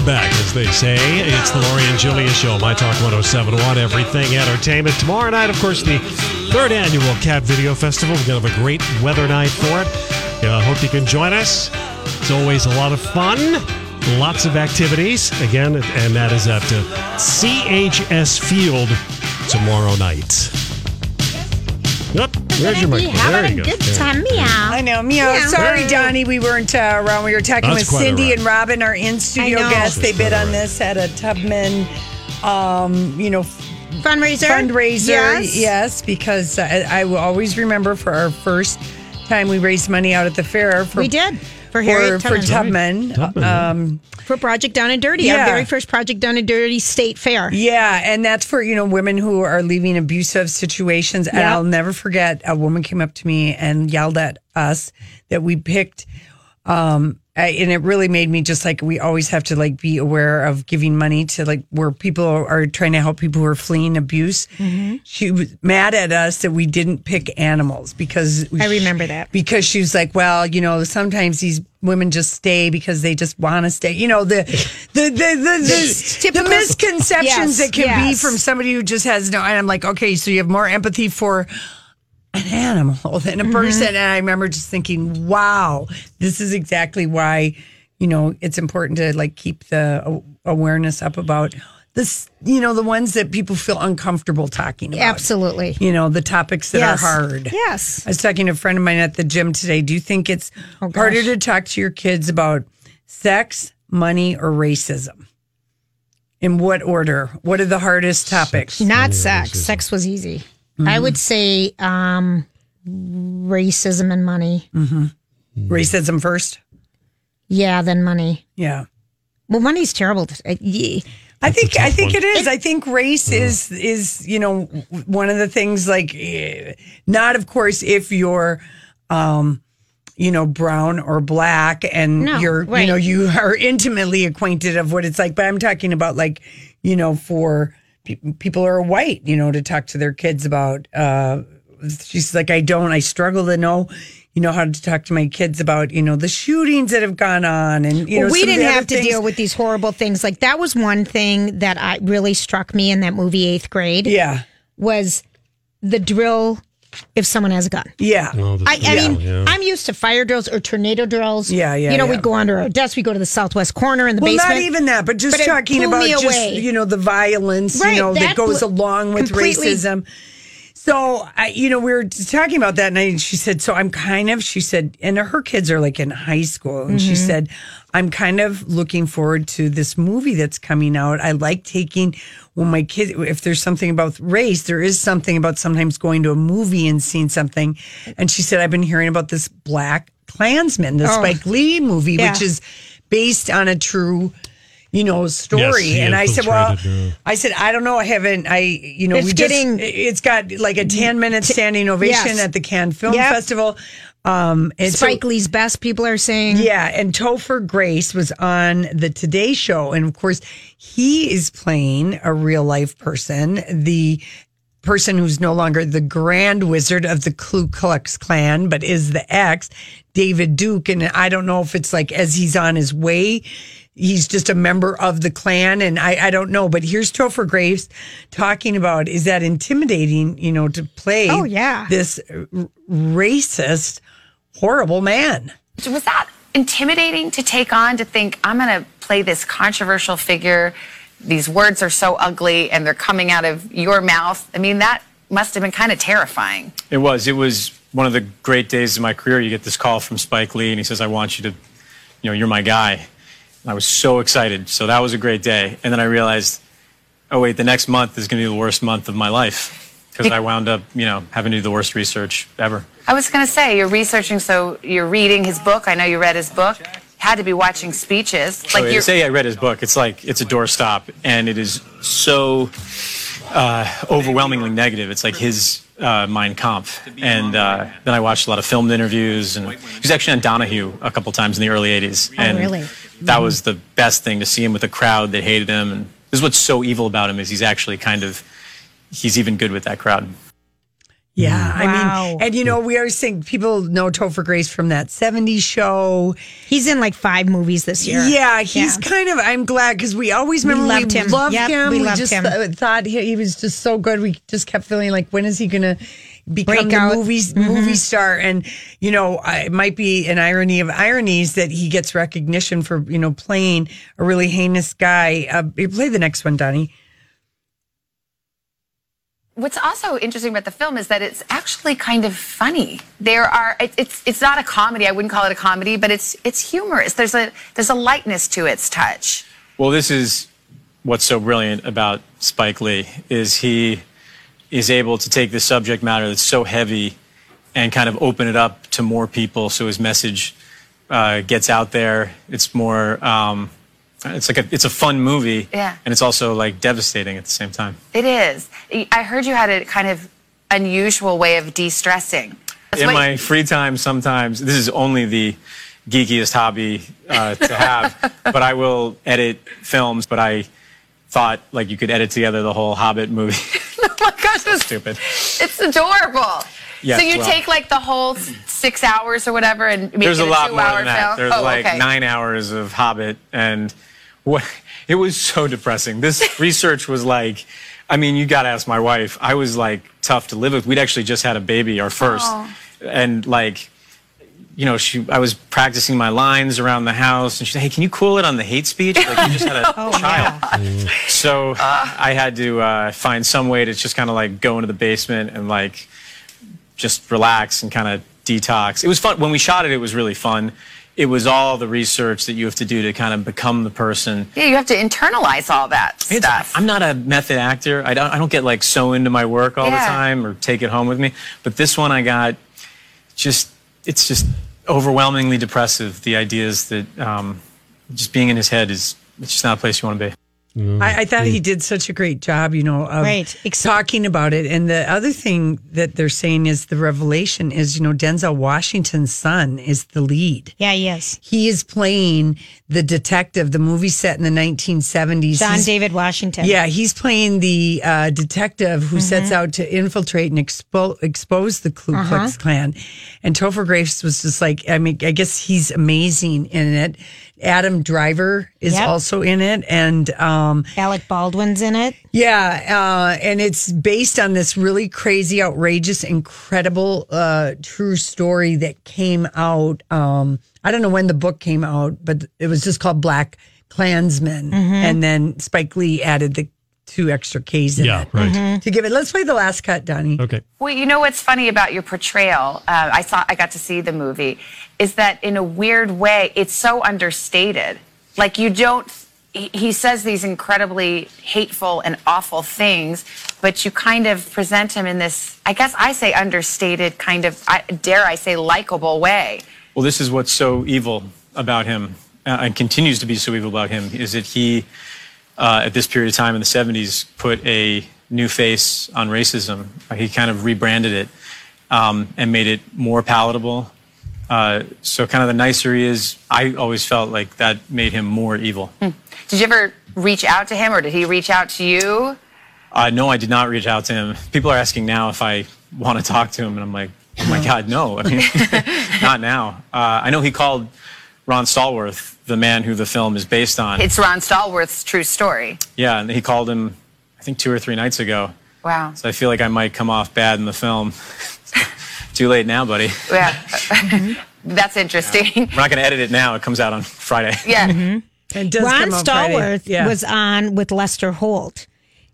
We're back, as they say. It's the Lori and Julia Show, My Talk 1071, Everything Entertainment. Tomorrow night, of course, the third annual Cat Video Festival. We're going to have a great weather night for it. I uh, hope you can join us. It's always a lot of fun, lots of activities. Again, and that is at uh, CHS Field tomorrow night. Yep. Where's your microphone? There having you a go. good Yeah. time. Meow. I know, meow. Yeah. Sorry, Donnie, we weren't uh, around. We were talking That's with quite all Cindy right. and Robin, our in studio I know. guests. They That's bid quite on all right. this at a Tubman, um, you know, Fundraiser. fundraiser. Yes. Yes, because I, I will always remember for our first time we raised money out at the fair. For, We did. For for, Harriet for Tubman. Tubman. Tubman, yeah. Um, For Project Down and Dirty. Yeah. Our very first Project Down and Dirty State Fair. Yeah, and that's for you know women who are leaving abusive situations. And I'll never forget a woman came up to me and yelled at us that we picked. Um, I, and it really made me just like we always have to like be aware of giving money to like where people are, trying to help people who are fleeing abuse. Mm-hmm. She was mad at us that we didn't pick animals because we, I remember that. because she was like, well, you know, sometimes these women just stay because they just want to stay. You know, the the the the, the, the Typical- misconceptions Yes, that can be from somebody who just has no. And I'm like, okay, so you have more empathy for an animal than a Mm-hmm. person. And I remember just thinking, wow, this is exactly why you know it's important to like keep the awareness up about this. You know, the ones that people feel uncomfortable talking about. Absolutely. You know, the topics that Yes. are hard. Yes. I was talking to a friend of mine at the gym today. Do you think it's Oh, harder to talk to your kids about sex, money, or racism? In what order? What are the hardest topics? Not sex. Sex was easy. I Mm-hmm. would say um, racism and money. Racism first? Yeah, then money. Yeah. Well, money's terrible. To, uh, I think I think one. it is. I think race is is you know one of the things like eh, not of course if you're um you know brown or black and No, you're you know you are intimately acquainted of what it's like but I'm talking about like you know for pe- people are white you know to talk to their kids about uh she's like I don't I struggle to know you know how to talk to my kids about you know the shootings that have gone on and you know well, we some of the didn't have to things. deal with these horrible things. Like that was one thing that I really struck me in that movie Eighth Grade yeah was the drill. If someone has a gun, yeah Oh, I, I yeah, mean, yeah. I'm used to fire drills or tornado drills. Yeah, yeah, You know, yeah. we'd go under our desk. We go to the southwest corner in the Well, basement. not even that, but just But talking about just away. you know the violence, Right, you know, that, that goes blew- along with racism. So, I, you know, we were talking about that, and I, she said, "So I'm kind of," she said, and her kids are like in high school, and she Mm-hmm. said, "I'm kind of looking forward to this movie that's coming out. I like taking when my kids, if there's something about race, there is something about sometimes going to a movie and seeing something." And she said, "I've been hearing about this Black Klansman, the oh. Spike Lee movie, Oh. Yeah. which is based on a true." You know, story, he and I said, "Well, infiltrated. I said, I don't know. I haven't. I, you know, It's we getting- just. It's got like a ten minute standing ovation Yes. at the Cannes Film Yep. Festival. Um, and so- Lee's best. People are saying. yeah, and Topher Grace was on the Today Show, and of course, he is playing a real life person, the person who's no longer the Grand Wizard of the Ku Klux Klan, but is the ex, David Duke. And I don't know if it's like as he's on his way, he's just a member of the Klan, and I, I don't know. But here's Topher Grace talking about is that intimidating, you know, to play? Oh, yeah. this racist, horrible man. was that intimidating to take on to think i'm going to play this controversial figure these words are so ugly and they're coming out of your mouth i mean that must have been kind of terrifying It was. It was one of the great days of my career. You get this call from Spike Lee, and he says, "I want you to, you know, you're my guy." And I was so excited. So that was a great day. And then I realized, oh wait, the next month is going to be the worst month of my life because I wound up, you know, having to do the worst research ever. I was going to say you're researching so you're reading his book i know you read his book had to be watching speeches Like like you're say I read his book. It's like it's a doorstop, and it is so uh, overwhelmingly negative. It's like his uh, Mein Kampf. And uh, then I watched a lot of filmed interviews, and he was actually on Donahue a couple times in the early '80s. and really? That was the best thing to see him with a crowd that hated him. And this is what's so evil about him is he's actually kind of he's even good with that crowd. Yeah, I mean, and you know, we always think people know Topher Grace from that '70s show. He's in like five movies this year. Yeah, he's Yeah. kind of. I'm glad because we always remember we loved him. loved Yep, him. we loved just him. th- thought he, he was just so good. We just kept feeling like, when is he going to become Break the out. movies Mm-hmm. movie star? And you know, it might be an irony of ironies that he gets recognition for you know playing a really heinous guy. Uh, you play the next one, Donnie. What's also interesting about the film is that it's actually kind of funny. There are it, it's it's not a comedy. I wouldn't call it a comedy, but it's it's humorous. There's a there's a lightness to its touch. Well, this is what's so brilliant about Spike Lee is he is able to take the subject matter that's so heavy and kind of open it up to more people so his message uh, gets out there. It's more um, it's like a it's a fun movie Yeah. and it's also like devastating at the same time. It is. I heard you had a kind of unusual way of de-stressing. That's in my free time sometimes this is only the geekiest hobby uh, to have but i will edit films but i thought like you could edit together the whole hobbit movie oh my gosh, it's, stupid it's adorable. Yes, so you well- take like the whole six hours or whatever and make there's it a lot more than that film? there's oh, like okay. nine hours of hobbit and what it was so depressing this research was like i mean you gotta ask my wife i was like tough to live with we'd actually just had a baby our first Oh. and like you know, she I was practicing my lines around the house, and she said, "Hey, can you cool it on the hate speech? Like you just had a Oh, child." So I had to uh, find some way to just kind of like go into the basement and like just relax and kind of detox. It was fun when we shot it. It was really fun. It was all the research that you have to do to kind of become the person. Yeah, you have to internalize all that It's- stuff. I'm not a method actor. I don't. I don't get like so into my work all the time or take it home with me. But this one, I got just. It's just overwhelmingly depressive. The ideas that um, just being in his head is. It's just not a place you want to be. Oh, I, I thought he did such a great job, you know, of Right. Ex- talking about it. And the other thing that they're saying is the revelation is, you know, Denzel Washington's son is the lead. Yeah, yes. He is playing the detective. The movie set in the 1970s. John He's- David Washington. Yeah, he's playing the uh, detective who sets out to infiltrate and expo- expose the Ku Klux Klan. And Topher Grace was just like, I mean, I guess he's amazing in it. Adam Driver is Yep. also in it, and um, Alec Baldwin's in it. yeah, uh, and it's based on this really crazy, outrageous, incredible, uh, true story that came out. Um, I don't know when the book came out, but it was just called Black Klansman, and then Spike Lee added the two extra K's in Yeah, it right. to give it. Let's play the last cut, Donnie. Okay. Well, you know what's funny about your portrayal? Uh, I saw, I got to see the movie. Is that in a weird way, it's so understated. Like you don't. He, he says these incredibly hateful and awful things, but you kind of present him in this. I guess I say understated, kind of. I, dare I say, likable way. Well, this is what's so evil about him, uh, and continues to be so evil about him, is that he, uh, at this period of time in the 70s, put a new face on racism. Uh, He kind of rebranded it um, and made it more palatable. Uh, so, kind of the nicer he is, I always felt like that made him more evil. Did you ever reach out to him, or did he reach out to you? Uh, no, I did not reach out to him. People are asking now if I want to talk to him, and I'm like, oh my God, no. I mean, not now. Uh, I know he called Ron Stallworth, the man who the film is based on. It's Ron Stallworth's true story. Yeah, and he called him, I think, two or three nights ago. Wow. So I feel like I might come off bad in the film. Too late now, buddy. Yeah. That's interesting. We're not going to edit it now. It comes out on Friday. Yeah. And it does Ron come. Stallworth Yeah. was on with Lester Holt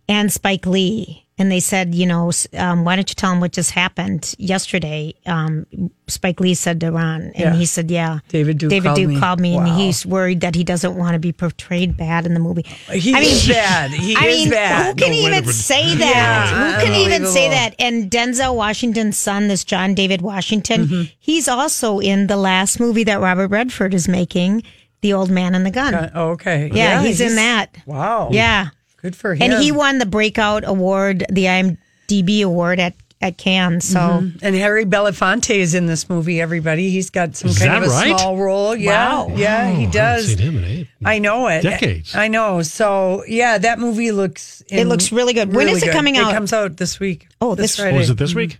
and Spike Lee. And they said, you know, um, why don't you tell him what just happened yesterday? Um, Spike Lee said to Ron, and Yeah. he said, "Yeah, David Duke David called Duke me. called me, and he's worried that he doesn't want to be portrayed bad in the movie." He is bad. He I is mean, bad. who can No even to- say that? Yeah, who can even say that? And Denzel Washington's son, this John David Washington, Mm-hmm. he's also in the last movie that Robert Redford is making, The Old Man and the Gun. Uh, okay. yeah, he's, in that. Wow. Yeah. Good for him. And he won the Breakout Award, the IMDb Award at at Cannes. So And Harry Belafonte is in this movie. Everybody, he's got some Is kind of a right? small role. Yeah, Wow. yeah, Oh, he I does. seen him in eight. I know it. Decades. I know. So yeah, that movie looks. It looks really good. When is it good. coming out? It comes out this week. Oh, this- Friday. Oh, is it this week?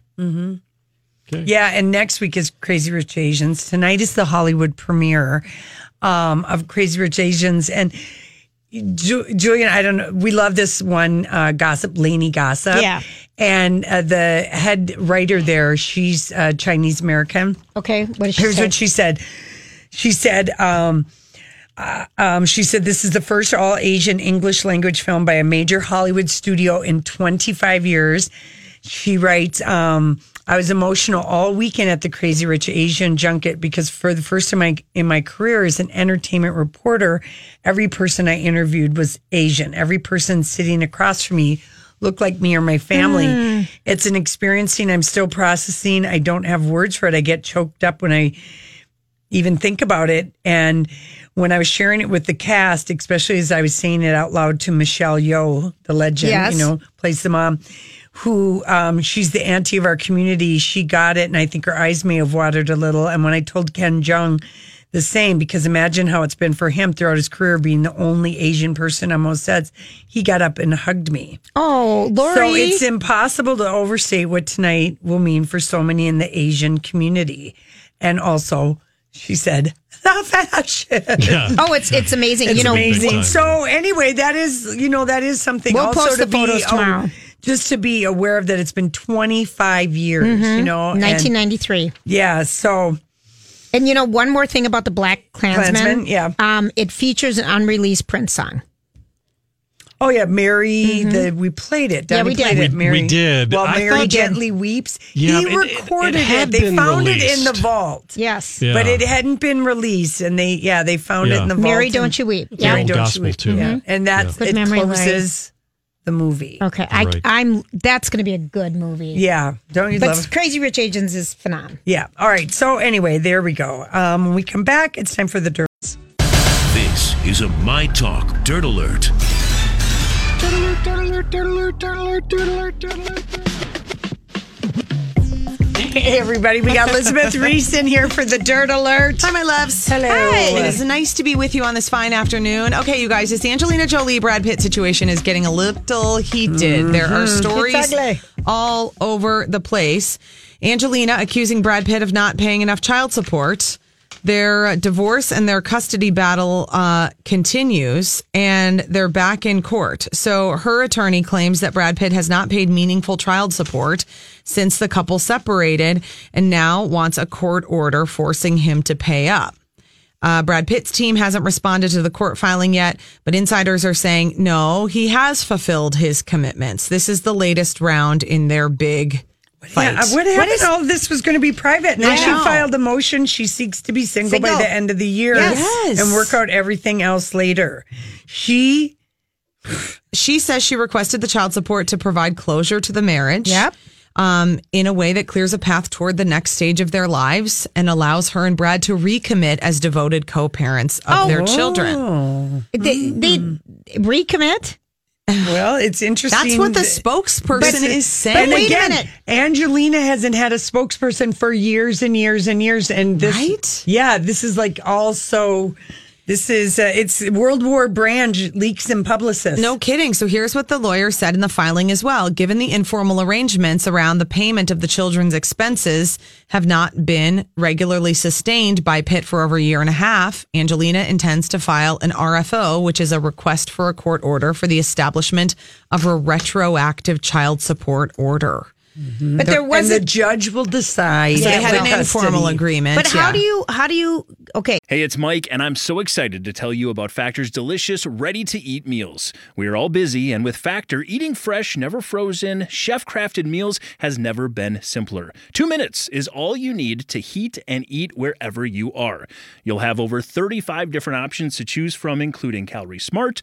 Yeah, and next week is Crazy Rich Asians. Tonight is the Hollywood premiere um, of Crazy Rich Asians, and Ju- Julian, I don't know. We love this one uh, gossip, Lainey Gossip. Yeah. and uh, the head writer there, she's uh, Chinese American. okay, what she Here's say? what she said. She said, um, uh, um, she said, this is the first all Asian English language film by a major Hollywood studio in 25 years. She writes, um, I was emotional all weekend at the Crazy Rich Asian junket because for the first time I, in my career as an entertainment reporter, every person I interviewed was Asian. Every person sitting across from me looked like me or my family. Hmm. It's an experiencing I'm still processing. I don't have words for it. I get choked up when I even think about it. And when I was sharing it with the cast, especially as I was saying it out loud to Michelle Yeoh, the legend, Yes. you know, plays the mom, who um, she's the auntie of our community. She got it, and I think her eyes may have watered a little. And when I told Ken Jeong the same, because imagine how it's been for him throughout his career, being the only Asian person on most sets, he got up and hugged me. oh, Lori. So it's impossible to overstate what tonight will mean for so many in the Asian community. And also, she said, the fashion. Yeah. oh, it's it's amazing. It's you know, amazing. So anyway, that is, you know, that is something We'll also post to the photos be, oh, tomorrow. Just to be aware of that it's been 25 years, you know. and- 1993. yeah. So And you know, one more thing about the Black Klansman. Klansman, yeah. Um, it features an unreleased Prince song. Oh yeah, Mary. The we played it. Mm-hmm. Yeah, Donnie we did. It. We- Mary, we did. While I Mary thought- gently weeps, Yeah, he it- it- it recorded it. They been found it in the vault. Yes. Yeah. But it hadn't been released, and they yeah they found it in the vault. Mary, don't you weep. Yeah. Mary, don't gospel, you weep. too. Yeah, and that's Good it memory, Ray. closes the movie. Okay. I, Right. I'm. That's going to be a good movie. Yeah, don't you But love? Crazy Rich Asians is phenomenal. Yeah. All right. So anyway, there we go. Um, when we come back, it's time for the dirt. This is a My Talk Dirt Alert. Hey everybody, we got Elizabeth Ries in here for the dirt alert. Hi, my loves. Hello. Hi. It is nice to be with you on this fine afternoon. Okay, you guys, this Angelina Jolie Brad Pitt situation is getting a little heated. There are mm-hmm. stories all over the place. Angelina accusing Brad Pitt of not paying enough child support. Their divorce and their custody battle uh, continues, and they're back in court. So her attorney claims that Brad Pitt has not paid meaningful child support since the couple separated, and now wants a court order forcing him to pay up. Uh, Brad Pitt's team hasn't responded to the court filing yet, but insiders are saying no, he has fulfilled his commitments. This is the latest round in their big fight. Yeah, what happened? All this was going to be private. Now I she filed a motion. She seeks to be single, by the end of the year Yes. and work out everything else later. She She says she requested the child support to provide closure to the marriage. Yep. Um, in a way that clears a path toward the next stage of their lives and allows her and Brad to recommit as devoted co-parents of their children. They, they recommit. Well, it's interesting. That's what the spokesperson is And saying. wait a again, minute. Angelina hasn't had a spokesperson for years and years and years. And this, Right? Yeah, this is like also, this is, uh, it's World War brand leaks and publicists. No kidding. So here's what the lawyer said in the filing as well. Given the informal arrangements around the payment of the children's expenses have not been regularly sustained by Pitt for over a year and a half, Angelina intends to file an RFO, which is a request for a court order for the establishment of a retroactive child support order. Mm-hmm. But there and was the a. judge will decide. So they had an custody. informal agreement. But how yeah. do you? How do you? Okay. Hey, it's Mike, and I'm so excited to tell you about Factor's delicious, ready to eat meals. We are all busy, and with Factor, eating fresh, never frozen, chef crafted meals has never been simpler. Two minutes is all you need to heat and eat wherever you are. You'll have over 35 different options to choose from, including Calorie Smart,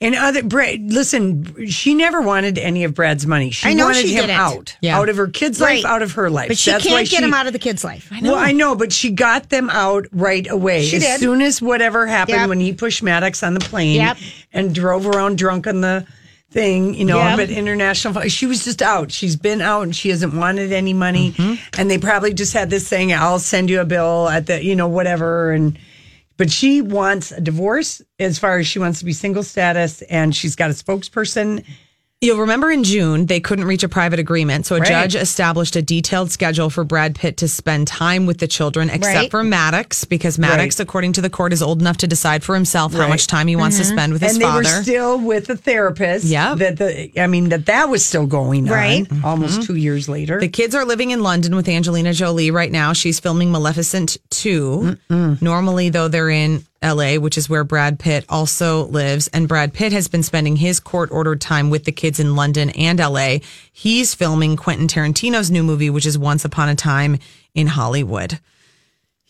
And other Brad, listen, she never wanted any of Brad's money. She I know wanted she him didn't. out, Yeah. out of her kid's Right. life, out of her life. But she That's why can't get she- him out of the kid's life. Well, I know, but she got them out right away. She as did. soon as whatever happened Yep. when he pushed Maddox on the plane Yep. and drove around drunk on the thing, you know, Yep. but international, fl- she was just out. She's been out and she hasn't wanted any money. Mm-hmm. And they probably just had this thing, I'll send you a bill at the, you know, whatever. And, but she wants a divorce as far as she wants to be single status and she's got a spokesperson. You'll remember in June, they couldn't reach a private agreement. So a Right. judge established a detailed schedule for Brad Pitt to spend time with the children, except Right. for Maddox, because Maddox, Right. according to the court, is old enough to decide for himself how much time he wants to mm-hmm. spend with his and they father. were still with the therapist. Yeah. That the, I mean, that that was still going Right. on almost mm-hmm. two years later. The kids are living in London with Angelina Jolie right now. She's filming Maleficent 2. Normally, though, they're in LA, which is where Brad Pitt also lives. And Brad Pitt has been spending his court ordered time with the kids in London and LA. He's filming Quentin Tarantino's new movie, which is Once Upon a Time in Hollywood.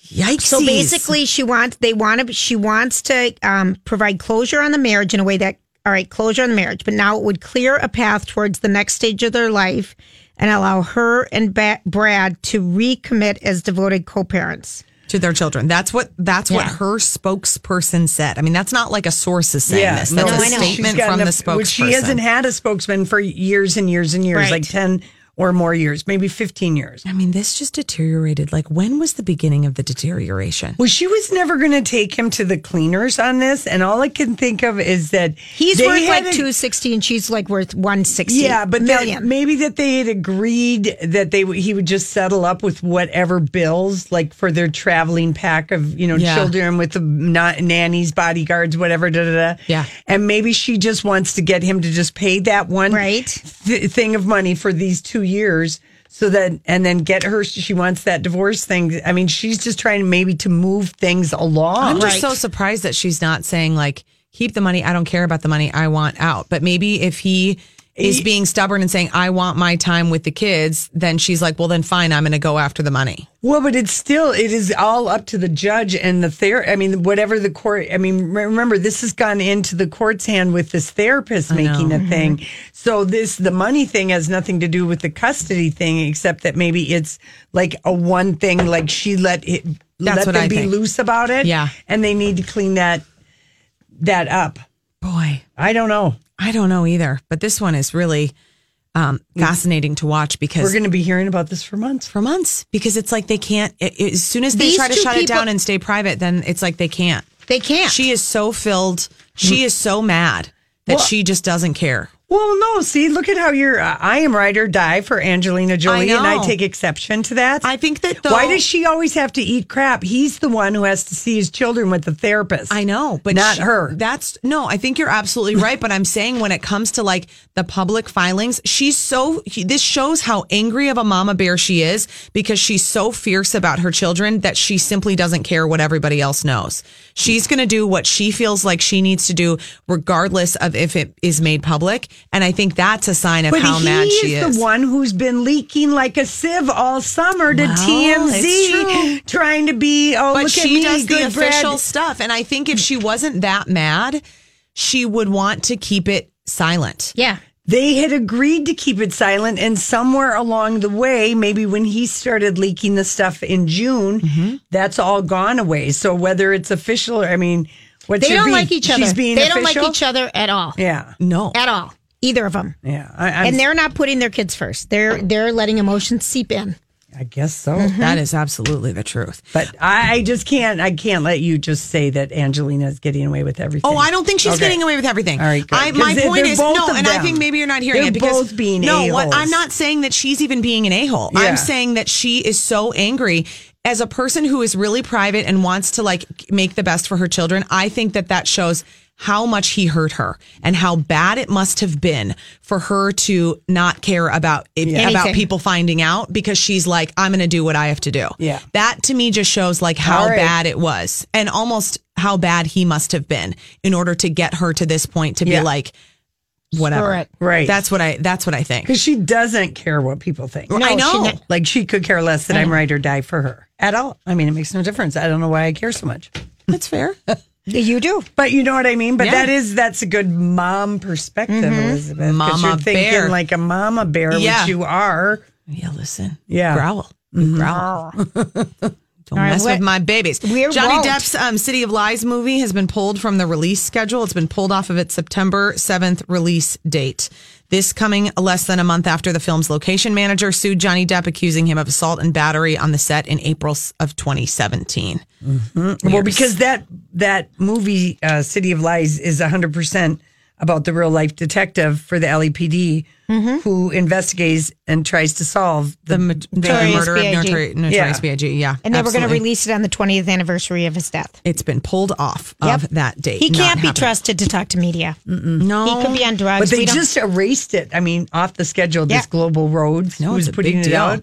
Yikes. So basically, she wants they want to she wants to um, provide closure on the marriage in a way that all right, closure on the marriage, but now it would clear a path towards the next stage of their life and allow her and ba- Brad to recommit as devoted co-parents. To their children. That's what that's what her spokesperson said. I mean, that's not like a source is saying this. That's no, a I know. statement She's got from the enough- spokesperson. which She hasn't had a spokesman for years and years and years, Right. like 10 or more years, maybe 15 years. I mean, this just deteriorated. Like, when was the beginning of the deterioration? Well, she was never going to take him to the cleaners on this. And all I can think of is that He's worth like a- two sixty, and she's like worth one sixty. Yeah, but that- maybe that they had agreed that they he would just settle up with whatever bills, like for their traveling pack of you know Yeah. children with the not nannies, bodyguards, whatever. Da, da, da. Yeah. and maybe she just wants to get him to just pay that one Right. th- thing of money for these two years. So that, and then get her, she wants that divorce thing. I mean, she's just trying maybe to move things along. I'm just Right. so surprised that she's not saying like, keep the money. I don't care about the money. I want out. But maybe if he is being stubborn and saying, I want my time with the kids, then she's like, well, then fine. I'm going to go after the money. Well, but it's still it is all up to the judge and the therapist. I mean, whatever the court. I mean, remember this has gone into the court's hand with this therapist making a thing. Mm-hmm. So this the money thing has nothing to do with the custody thing, except that maybe it's like a one thing. Like she let it That's let them I be think. loose about it. Yeah. and they need to clean that that up. Boy, I don't know. I don't know either. But this one is really um, fascinating to watch because We're going to be hearing about this for months. for months because it's like they can't. It, it- as soon as they These try to shut it down and stay private, then it's like they can't. they can't. She is so filled. She is so mad that Well- she just doesn't care. Well, no. See, look at how you're. Uh, I am ride or die for Angelina Jolie, and I take exception to that. I think that though, Why does she always have to eat crap? He's the one who has to see his children with the therapist. I know, but not she- her. That's no, I think you're absolutely right. But I'm saying when it comes to like the public filings, she's so, this shows how angry of a mama bear she is because she's so fierce about her children that she simply doesn't care what everybody else knows. She's going to do what she feels like she needs to do, regardless of if it is made public. And I think that's a sign of But how he mad is, she is. the one who's been leaking like a sieve all summer to Well. TMZ, trying to be oh but look she at me, does the good official Brad. stuff. And I think if she wasn't that mad, she would want to keep it silent. yeah. They had agreed to keep it silent, and somewhere along the way, maybe when he started leaking the stuff in June, Mm-hmm. that's all gone away. So whether it's official, or I mean, What They don't be- like each other. She's being they don't like each other at all. Yeah. No. At all. Either of them. Yeah. I, and they're not putting their kids first. They're they're letting emotions seep in. I guess so. Mm-hmm. That is absolutely the truth. But I, I just can't. I can't let you just say that Angelina is getting away with everything. Oh, I don't think she's Okay. getting away with everything. All right, good. I, 'Cause my they- point they're is both no, of and I them. think maybe you're not hearing They're it because both being no. What, a-holes. I'm not saying that she's even being an a hole. Yeah. I'm saying that she is so angry as a person who is really private and wants to like make the best for her children. I think that that shows how much he hurt her and how bad it must have been for her to not care about about people finding out because she's like I'm going to do what I have to do. Yeah. That to me just shows like how All right. bad it was and almost how bad he must have been in order to get her to this point to Yeah. be like whatever. Right. That's what I that's what I think. because she doesn't care what people think. I she know. not- Like she could care less that I'm right or die for her at all. I mean, it makes no difference. I don't know why I care so much. That's fair. You do. But you know what I mean. But Yeah. that is that's a good mom perspective, Elizabeth. 'cause Mama you're thinking bear. like a mama bear, Yeah. which you are. yeah, listen. Yeah. Growl. Growl. Don't right, mess what- with my babies. Johnny won't. Depp's um, City of Lies movie has been pulled from the release schedule. It's been pulled off of its September 7th release date. This coming less than a month after the film's location manager sued Johnny Depp, accusing him of assault and battery on the set in April of 2017. Well, because that that movie, uh, City of Lies, is hundred percent about the real life detective for the LAPD mm-hmm. who investigates and tries to solve the, The, the Notorious murder of B.I.G.. Notori- Notorious Yeah. B.I.G. Yeah. And they were going to release it on the 20th anniversary of his death. It's been pulled off Yep. of that date. He can't be happening. trusted to talk to media. No. He could be on drugs. But they We don't- just erased it. I mean, off the schedule. This Yeah. Global Roads No, who's it's a putting big it deal. out.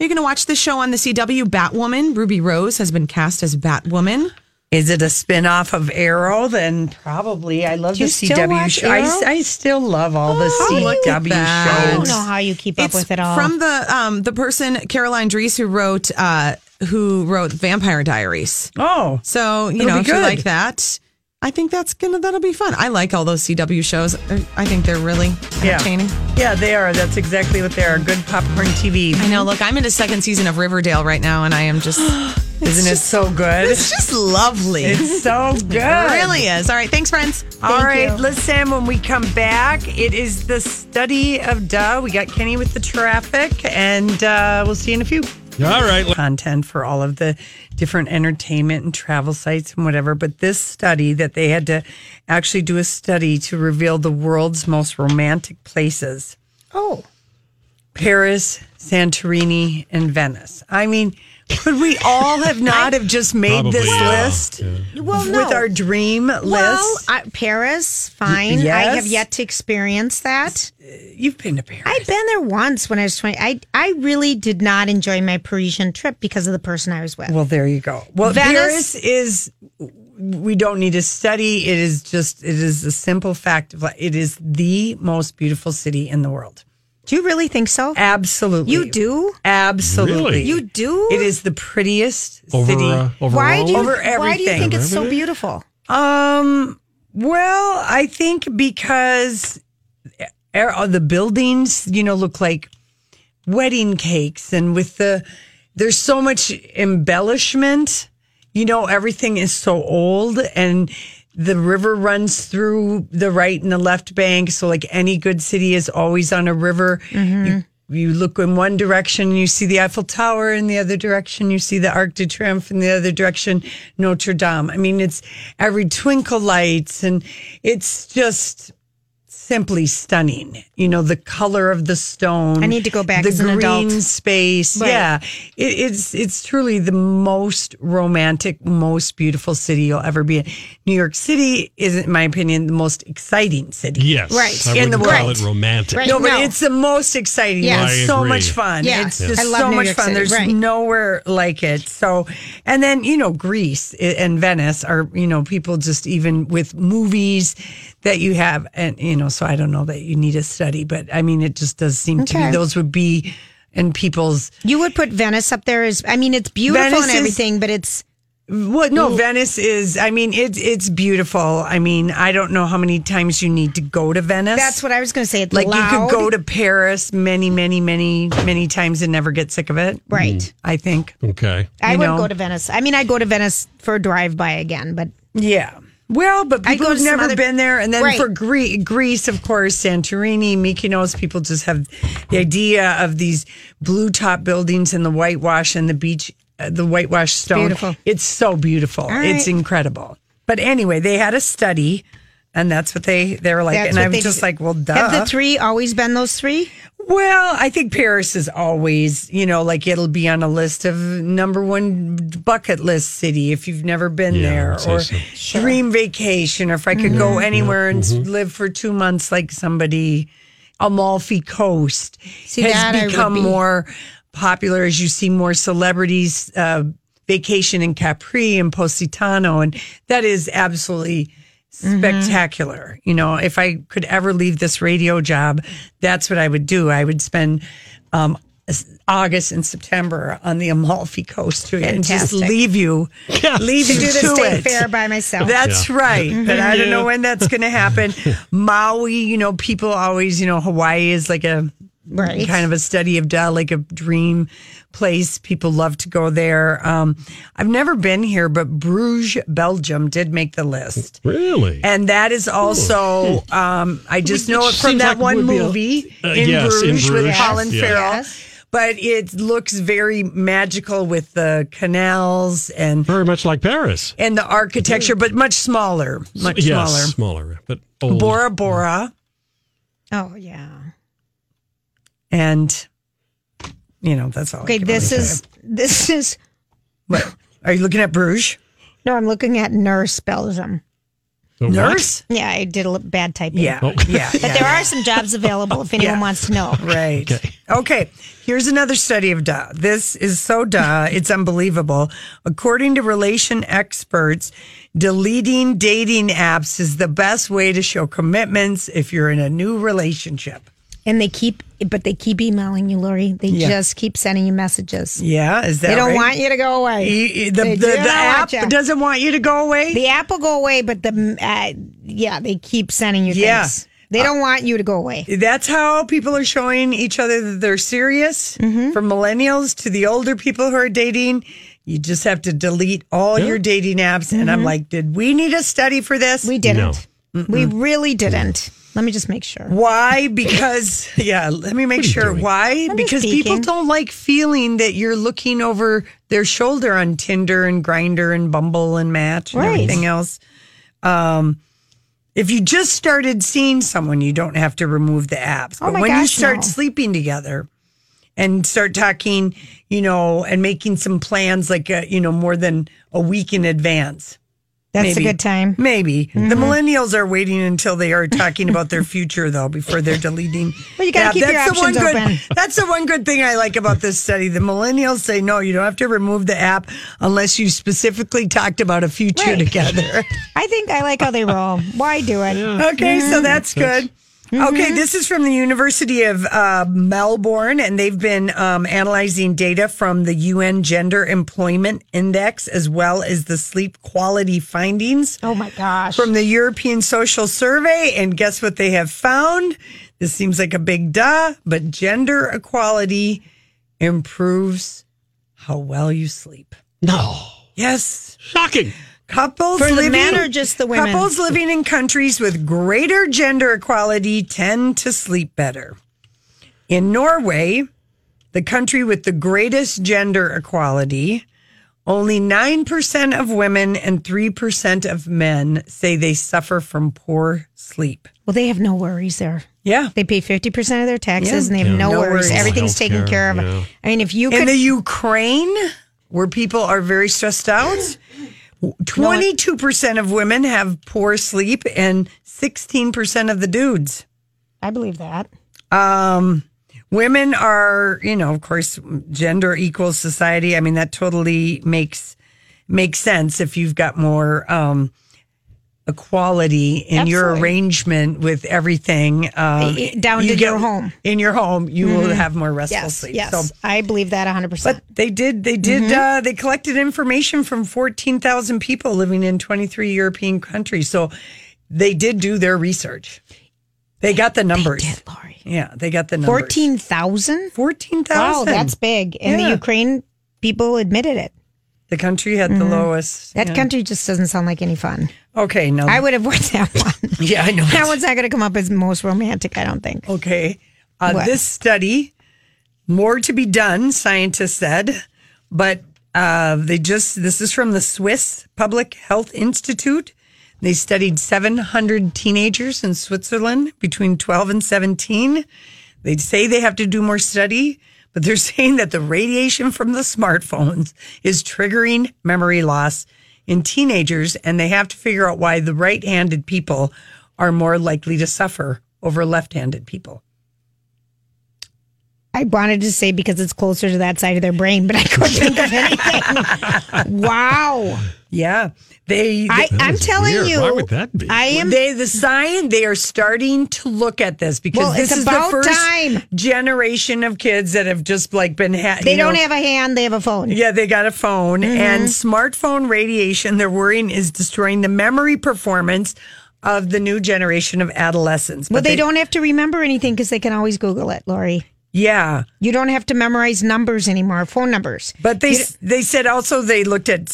Are you going to watch the show on the CW? Batwoman, Ruby Rose has been cast as Batwoman. Is it a spin-off of Arrow? Then probably. I love Do the you CW watch show. I, I still love all the Oh, look CW that. I don't shows. know how you keep up with it all. From the um the person Caroline Dries who wrote uh who wrote Vampire Diaries. Oh, So you know be if you like that, I think that's gonna that'll be fun. I like all those CW shows. I think they're really entertaining. Yeah, they are. That's exactly what they are. Good popcorn TV. I know. Look, I'm in the second season of Riverdale right now, and I am just Isn't it so good? it's just lovely. It's so good. It really is. All right, thanks, friends. All right, you. listen, when we come back, it is the study of duh. We got Kenny with the traffic, and uh, we'll see you in a few. All right. Content for all of the different entertainment and travel sites and whatever. But this study that they had to actually do a study to reveal the world's most romantic places oh, Paris, Santorini, and Venice. I mean, could we all have not have just made Probably, this yeah. list well, no. with our dream well, list? I, Paris, fine. I yes. have yet to experience that. Uh, you've been to Paris. I've been there once when I was 20. I, I really did not enjoy my Parisian trip because of the person I was with. Well, there you go. Well, Venice- Paris is. We don't need to study. It is just. It is a simple fact of. It is the most beautiful city in the world. Do you really think so? Absolutely, You do? Absolutely, Really? You do? It is the prettiest Over, city. uh. Why do you, Over Why do you everything. think it's so beautiful? Um. Well, I think because er- the buildings, you know, look like wedding cakes, and with the there's so much embellishment. You know, everything is so old, and the river runs through the right and the left bank. So, like any good city is always on a river. You, mm-hmm. you look in one direction, you see the Eiffel Tower. In the other direction, you see the Arc de Triomphe. In the other direction, Notre Dame. I mean, it's every twinkle lights, and it's just simply stunning. You know, the color of the stone. I need to go back to The as an green adult. space. Right. Yeah, it, it's it's truly the most romantic, most beautiful city you'll ever be in. New York City is, in my opinion, the most exciting city. Yes. Right. I In the wouldn't call world. it romantic. Right. No, but No. it's the most exciting. Yeah. It's so much fun. Yeah. It's Yeah. just I love so New much York fun. City, There's right. nowhere like it. So, and then, you know, Greece and Venice are, you know, people just even with movies that you have. And, you know, so I don't know that you need a study, but I mean, it just does seem to me those would be in people's, You would put Venice up there as, I mean, it's beautiful Venice and is- everything, but it's, what? No, Venice is, I mean, it's, it's beautiful. I mean, I don't know how many times you need to go to Venice. that's what I was going to say. It's like loud. you could go to Paris many, many, many, many times and never get sick of it. Right. I think. Okay. I you would know. go to Venice. I mean, I'd go to Venice for a drive by again, but Yeah. Well, but people who've never other- been there, and then Right. for Gre- Greece, of course, Santorini, Mykonos, people just have the idea of these blue top buildings and the whitewash and the beach, uh, the whitewash stone. beautiful. It's so beautiful. All It's incredible. But anyway, they had a study, and that's what they they were like, That's and I'm just did. like, well, duh. Have the three always been those three? Well, I think Paris is always, you know, like it'll be on a list of number one bucket list city if you've never been Yeah, there, or so. dream vacation, or if I could Mm-hmm. go anywhere and s live for two months, like somebody, Amalfi Coast See, has would become be. more popular as you see more celebrities uh, vacation in Capri and Positano, and that is absolutely Mm-hmm. spectacular. You know, if I could ever leave this radio job, that's what I would do. I would spend um, August and September on the Amalfi Coast too, and just leave you, leave To you do the to state it. fair by myself. That's Yeah. right. But I don't know when that's going to happen. Maui, you know, people always, you know, Hawaii is like a Right. kind of a study of duh, like a dream place. People love to go there. Um, I've never been here, but Bruges, Belgium did make the list. Really? And that is also, um, I just know it from that like one would be a- movie Uh, in, yes, in Bruges with Bruges, Colin yeah. Farrell. Yes. But it looks very magical with the canals and Very much like Paris. and the architecture, but much smaller, much yes, smaller. smaller, but old. Bora Bora, Oh yeah. And you know that's all. Okay, can this really is say. this is What are you looking at, Bruges? no. I'm looking at nurse Belgium. The what? Nurse? Yeah, I did a bad typing. Yeah, Oh. yeah, But yeah. there are some jobs available if anyone Yeah. wants to know. Right. Okay. Here's another study of duh. This is so duh. It's unbelievable. According to relation experts, deleting dating apps is the best way to show commitments if you're in a new relationship. And they keep, but they keep emailing you, Lori. They Yeah. just keep sending you messages. Yeah. Is that They don't right? want you to go away. E- e- The, the, the app want doesn't want you to go away? The app will go away, but the uh, yeah, they keep sending you Yeah. things. They don't want you to go away. That's how people are showing each other that they're serious. Mm-hmm. From millennials to the older people who are dating, you just have to delete all your dating apps. And I'm like, did we need a study for this? Mm-hmm. We didn't. We really didn't. Let me just make sure. Why? Because, yeah, let me make sure. Why? I'm Because people don't like feeling that you're looking over their shoulder on Tinder and Grindr and Bumble and Match and Right. everything else. Um, if you just started seeing someone, you don't have to remove the apps. Oh But when you start no. sleeping together and start talking, you know, and making some plans like, uh, you know, more than a week in advance. That's Maybe. a good time. Maybe the Mm-hmm. millennials are waiting until they are talking about their future, though, before they're deleting. Well, you gotta keep app. your That's the one options good. open. That's the one good thing I like about this study. The millennials say no, you don't have to remove the app unless you specifically talked about a future Right. together. I think I like how they roll. Why do it? Okay, so that's good. Okay, this is from the University of uh, Melbourne, and they've been um, analyzing data from the UN Gender Employment Index as well as the sleep quality findings Oh my gosh. from the European Social Survey. And guess what they have found? This seems like a big duh, but gender equality improves how well you sleep. No. Yes. Shocking. Couples For the living, men or just the women? Couples living in countries with greater gender equality tend to sleep better. In Norway, the country with the greatest gender equality, only 9% of women and 3% of men say they suffer from poor sleep. well, they have no worries there. Yeah. They pay 50% of their taxes Yeah. and they have Yeah. no, No worries. worries. Everything's taken care of. yeah. I mean, if you In could. the Ukraine, where people are very stressed out, 22% of women have poor sleep and 16% of the dudes. I believe that. Um, women are, you know, of course, gender equal society. I mean, that totally makes makes sense if you've got more um, equality in your arrangement with everything um, down you to your home. Mm-hmm. In your home, you will have more restful Yes. sleep. Yes. So, I believe that 100%. but they did. They did. Mm-hmm. Uh, they collected information from fourteen thousand people living in twenty three European countries. So they did do their research. They got the numbers. did, Lori. Yeah, they got the numbers. 14,000? 14,000. Wow, that's big. And Yeah. the Ukraine people admitted it. The country had the lowest. That yeah. country just doesn't sound like any fun. Okay, no. I would have went that one. yeah, I know. That one's not going to come up as most romantic, I don't think. Okay. Uh, What? this study, more to be done, scientists said, but uh, they just, this is from the Swiss Public Health Institute. They studied 700 teenagers in Switzerland between 12 and 17. They say they have to do more study, but they're saying that the radiation from the smartphones is triggering memory loss in teenagers, and they have to figure out why the right handed people are more likely to suffer over left handed people. I wanted to say because it's closer to that side of their brain, but I couldn't think of anything. wow. Yeah. They, I, I'm telling weird. you. Why would that be? I am. they the sign. they are starting to look at this because Well, this it's is about the first time. generation of kids that have just like been ha- They don't know, have a hand, they have a phone. yeah they got a phone Mm-hmm. and smartphone radiation they're worrying is destroying the memory performance of the new generation of adolescents Well, they, don't have to remember anything because they can always Google it, Lori. Yeah You don't have to memorize numbers anymore, phone numbers. But they they said also they looked at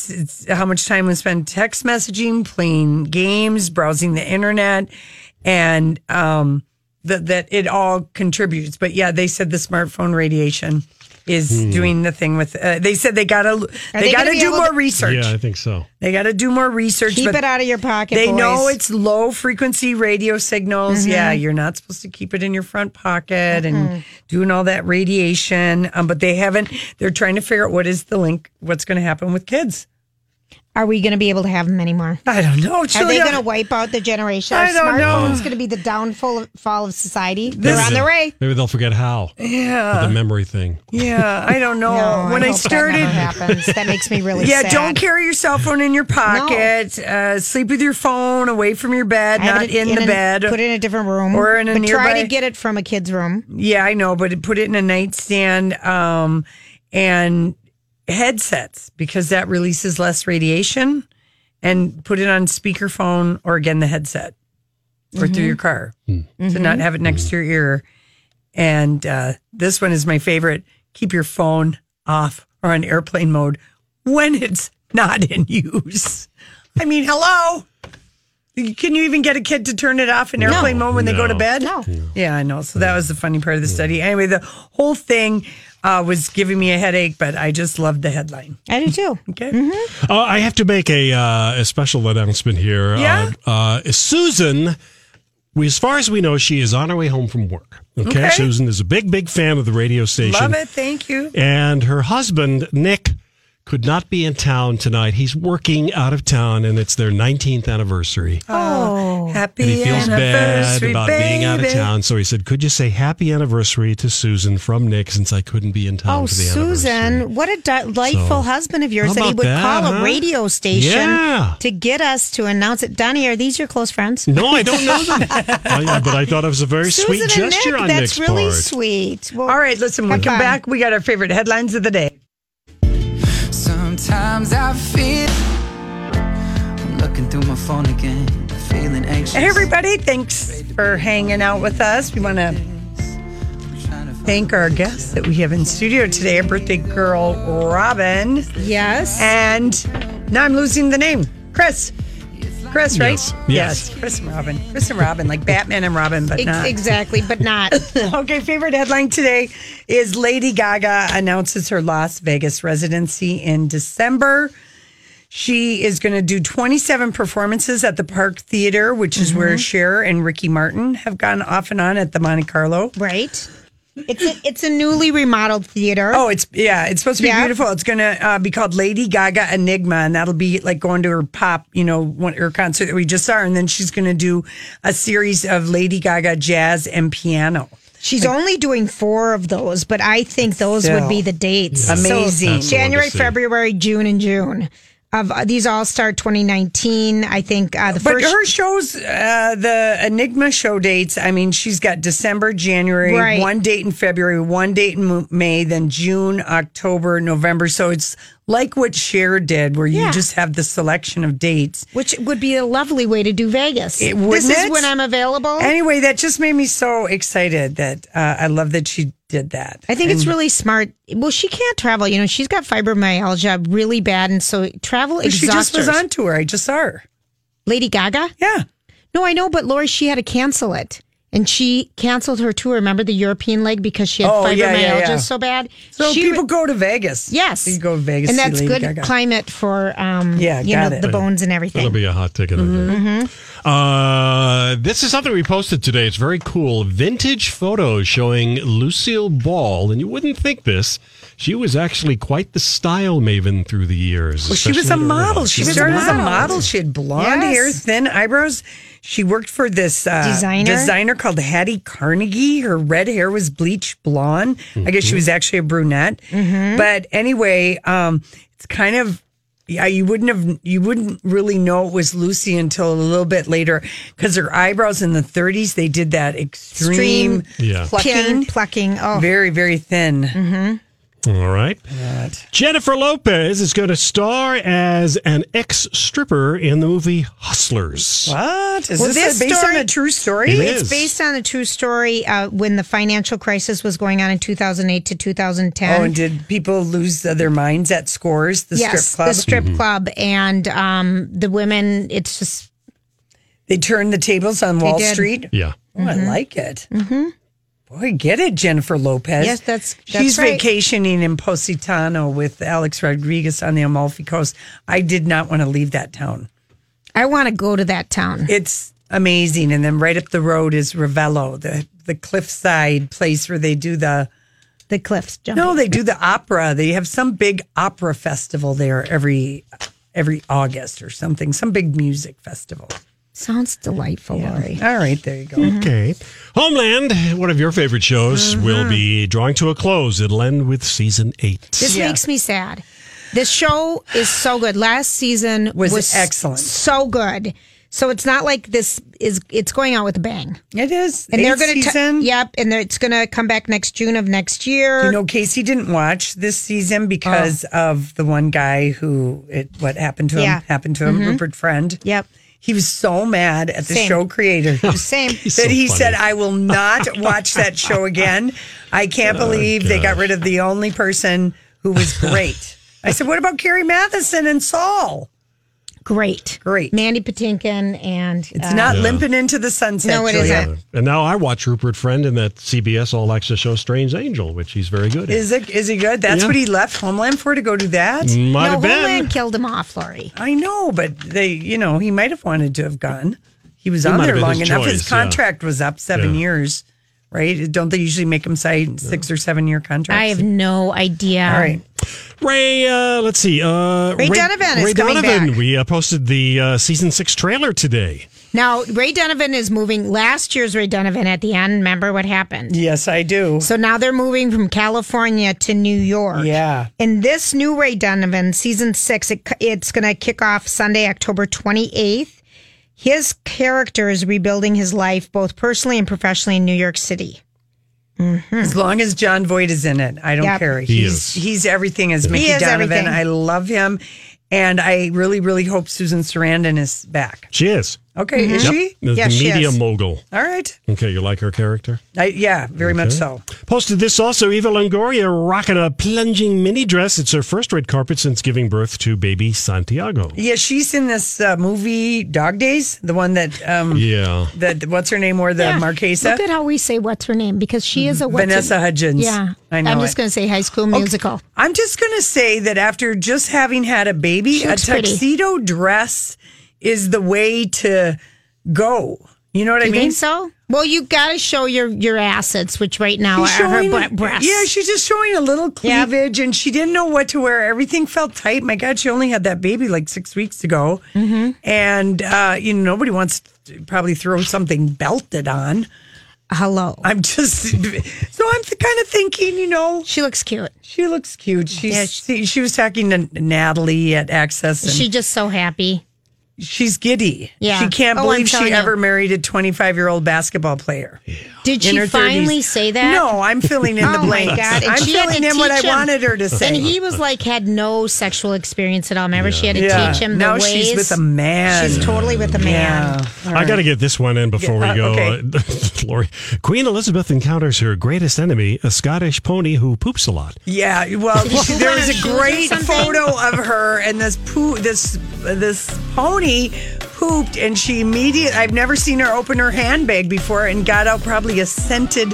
how much time was spent text messaging, playing games, browsing the internet, and um, that that it all contributes. But yeah, they said the smartphone radiation is doing the thing with. Uh, they said they gotta they, they gotta do more to- research. Yeah, I think so. They gotta do more research. Keep it out of your pocket. They boys. know it's low frequency radio signals. Mm-hmm. Yeah, you're not supposed to keep it in your front pocket and doing all that radiation. Um, but they haven't. They're trying to figure out what is the link. What's going to happen with kids? Are we going to be able to have them anymore? I don't know. Are they going to wipe out the generation? I don't know. smartphones going to be the downfall of, fall of society? They're on their way. Maybe they'll forget how. Yeah, The memory thing. yeah. I don't know. No, when I, hope started, that never happens. That makes me really yeah, sad. don't carry your cell phone in your pocket. Uh, sleep with your phone away from your bed, Have not it in, the a- bed. Put it in a different room, Or in a but try to get it from a kid's room. Yeah, I know, but put it in a nightstand um, and headsets because that releases less radiation. And put it on speakerphone or again the headset or through mm-hmm. your car hmm. to not have it mm-hmm. next to your ear. And uh, this one is my favorite. Keep your phone off or on airplane mode when it's not in use. I mean, hello. Can you even get a kid to turn it off in airplane mode when they go to bed? No. Yeah, I know. So that was the funny part of the study. Anyway, the whole thing uh, was giving me a headache, but I just loved the headline. I do too. Okay. Uh, I have to make a uh, a special announcement here. Yeah? Uh, uh, Susan, we, as far as we know, she is on her way home from work. Okay? Okay. Susan is a big, big fan of the radio station. Love it. Thank you. And her husband, Nick, could not be in town tonight. He's working out of town, and it's their 19th anniversary. Oh, oh, happy and he feels bad anniversary, about being out of town. So he said, Could you say happy anniversary to Susan from Nick since I couldn't be in town Oh, for the? Susan, what a delightful So, husband of yours that he would that, call huh? a radio station Yeah. to get us to announce it. Donnie, are these your close friends? No, I don't know them. I, uh, but I thought it was a very Susan sweet gesture Nick, on that's Nick's really part. sweet. Well, All right, listen, when we come fun. back, we got our favorite headlines of the day. Sometimes I feel I'm looking through my phone again, feeling anxious. Hey, everybody, thanks for hanging out with us. We want to thank our guests that we have in studio today, our birthday girl, Robin. Yes. And now I'm losing the name, Chris. Chris, right? Yes, yes. Chris and Robin. Chris and Robin, like Batman and Robin, but Ex- not. exactly, but not. okay, favorite headline today is Lady Gaga announces her Las Vegas residency in December. She is going to do 27 performances at the Park Theater, which is where mm-hmm. Cher and Ricky Martin have gone off and on at the Monte Carlo. right? It's a, it's a newly remodeled theater. Oh, it's yeah, it's supposed to be Yeah. beautiful. It's going to uh, be called Lady Gaga Enigma, and that'll be like going to her pop, you know, one, her concert that we just saw, and then she's going to do a series of Lady Gaga jazz and piano. She's only doing four of those, but I think those Still. would be the dates. Amazing. That's the one to January. February, June, and June. Of uh, these all start 2019. I think uh, the But first. her shows, uh, the Enigma show dates, I mean, she's got December, January, Right. one date in February, one date in May, then June, October, November. So it's like what Cher did, where you Yeah. just have the selection of dates. which would be a lovely way to do Vegas. It- this is it? when I'm available. Anyway, that just made me so excited that uh, I love that she did that. I think it's really smart. Well, she can't travel. You know, she's got fibromyalgia really bad, and so travel She just was on tour. I just saw her. Lady Gaga? Yeah. No, I know, but Lori, she had to cancel it. And she canceled her tour. Remember the European leg because she had Oh, fibromyalgia yeah, yeah, yeah. so bad. So she people go to Vegas. Yes, you go to Vegas, and that's good Gaga. climate for um, Yeah, you know it. the bones and everything. That'll be a hot ticket. Mm-hmm. Uh, this is something we posted today. It's very cool. Vintage photos showing Lucille Ball, and you wouldn't think this. She was actually quite the style maven through the years. Well, she was a especially in her model. hair. She, was a started as a model. model. She had blonde Yes. hair, thin eyebrows. She worked for this uh, Designer? designer called Hattie Carnegie. Her red hair was bleached blonde. I guess she was actually a brunette. But anyway, um, it's kind of yeah. You wouldn't have you wouldn't really know it was Lucy until a little bit later because her eyebrows in the 30s they did that extreme, Extreme Yeah. plucking, Pin plucking. Oh, very very thin. All right. Jennifer Lopez is going to star as an ex stripper in the movie Hustlers. What is Well, this, this based story- on a true story? It It's is. based on a true story uh, when the financial crisis was going on in 2008 to 2010. Oh, and did people lose their minds at Scores, the yes, strip club? the strip Mm-hmm. club, and um, the women. It's just they turned the tables on Wall did. Street. Yeah. Oh, I like it. Mm-hmm. Boy, get it, Jennifer Lopez. Yes, that's- that's she's right. vacationing in Positano with Alex Rodriguez on the Amalfi Coast. I did not want to leave that town. I want to go to that town. It's amazing, and then right up the road is Ravello, the the cliffside place where they do the The cliffs jumping. no, they do the opera. They have some big opera festival there every every August or something, some big music festival. Sounds delightful, Lori. All right, there you go. Okay. Homeland, one of your favorite shows, will be drawing to a close. It'll end with season eight. This Yeah. makes me sad. This show is so good. Last season Was excellent. so good. So it's not like this is it's going out with a bang. It is, And they're going to season. yep, and it's going to come back next June of next year. You know, Casey didn't watch this season because of the one guy who it what happened to him Oh. Yeah. Mm-hmm. happened to him, Rupert Friend. Yep. He was so mad at the Same. show creator Same. that so he funny. said, "I will not watch that show again. I can't Oh, believe they got rid of the only person who was great." I said, "What about Carrie Mathison and Saul?" Great. Great. Mandy Patinkin and It's uh, not Yeah. limping into the sunset. No, it Julia. isn't. And now I watch Rupert Friend in that CBS All Access show Strange Angel, which he's very good at. Is it? Is he good? That's Yeah. what he left Homeland for to go do that. Might no, have been. Homeland killed him off, Lori. I know, but they, you know, he might have wanted to have gone. He was on there long his enough. choice, his yeah. contract was up seven Yeah. years, right? Don't they usually make them sign six or seven year contracts? I have no idea. All right. Ray, uh, let's see. Uh, Ray Donovan is Ray coming Donovan. back. We uh, posted the uh, season six trailer today. Now, Ray Donovan is moving. Last year's Ray Donovan at the end, remember what happened? Yes, I do. So now they're moving from California to New York. Yeah. And this new Ray Donovan, season six, it, it's going to kick off Sunday, October 28th. His character is rebuilding his life both personally and professionally in New York City. Mm-hmm. As long as Jon Voight is in it, I don't Yep. care. He he's is. he's everything as Mickey is Donovan. everything. I love him, and I really, really hope Susan Sarandon is back. She is. Okay, is Yep. she? Is Mm-hmm. Yes, the she media is. mogul. All right. Okay, you like her character? I, yeah, very much so. Posted this also. Eva Longoria rocking a plunging mini dress. It's her first red carpet since giving birth to baby Santiago. Yeah, she's in this uh, movie Dog Days, the one that um Yeah. that what's her name or the Yeah. Marquesa. Look at how we say what's her name because she is a what's Vanessa her- Hudgens. Yeah, I know I'm just going to say High School Musical. I'm just going to say that after just having had a baby, a looks pretty. tuxedo dress is the way to go. You know what Do I mean? think so? Well, you got to show your your assets, which right now She's are her showing- bre- breasts. Yeah, she's just showing a little Yep. cleavage, and she didn't know what to wear. Everything felt tight. My God, she only had that baby like six weeks ago, Mm-hmm. and uh, you know nobody wants to probably throw something belted on. Hello. I'm just so I'm kind of thinking, you know, She looks cute. she looks cute. She's Yeah, she, she was talking to Natalie at Access, and She's just so happy. She's giddy. Yeah. she can't Oh, believe she you. ever married a 25 year old basketball player. Did in she finally 30s. say that? No, I'm filling in the Oh my. God! And I'm she had filling to in what I him. wanted her to say. And he was like had no sexual experience at all. Remember, she had to Yeah. teach him the now ways. she's with a man. She's totally with a man. Yeah. I got to get this one in before Yeah, we uh, go. okay. Lori. Queen Elizabeth encounters her greatest enemy, a Scottish pony who poops a lot. Yeah, well, Did he poop there was a great photo of her and this poo, this this pony pooped and she immediately, I've never seen her open her handbag before and got out probably a scented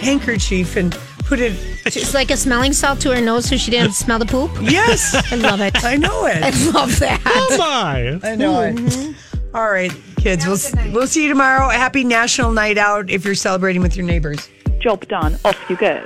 handkerchief and put it. It's like a smelling salt to her nose so she didn't smell the poop. Yes. I love it. I know it. I love that. Oh my! I know it. Mm-hmm. All right, kids. We'll, we'll see you tomorrow. Happy National Night Out if you're celebrating with your neighbors. Job done. Off you go.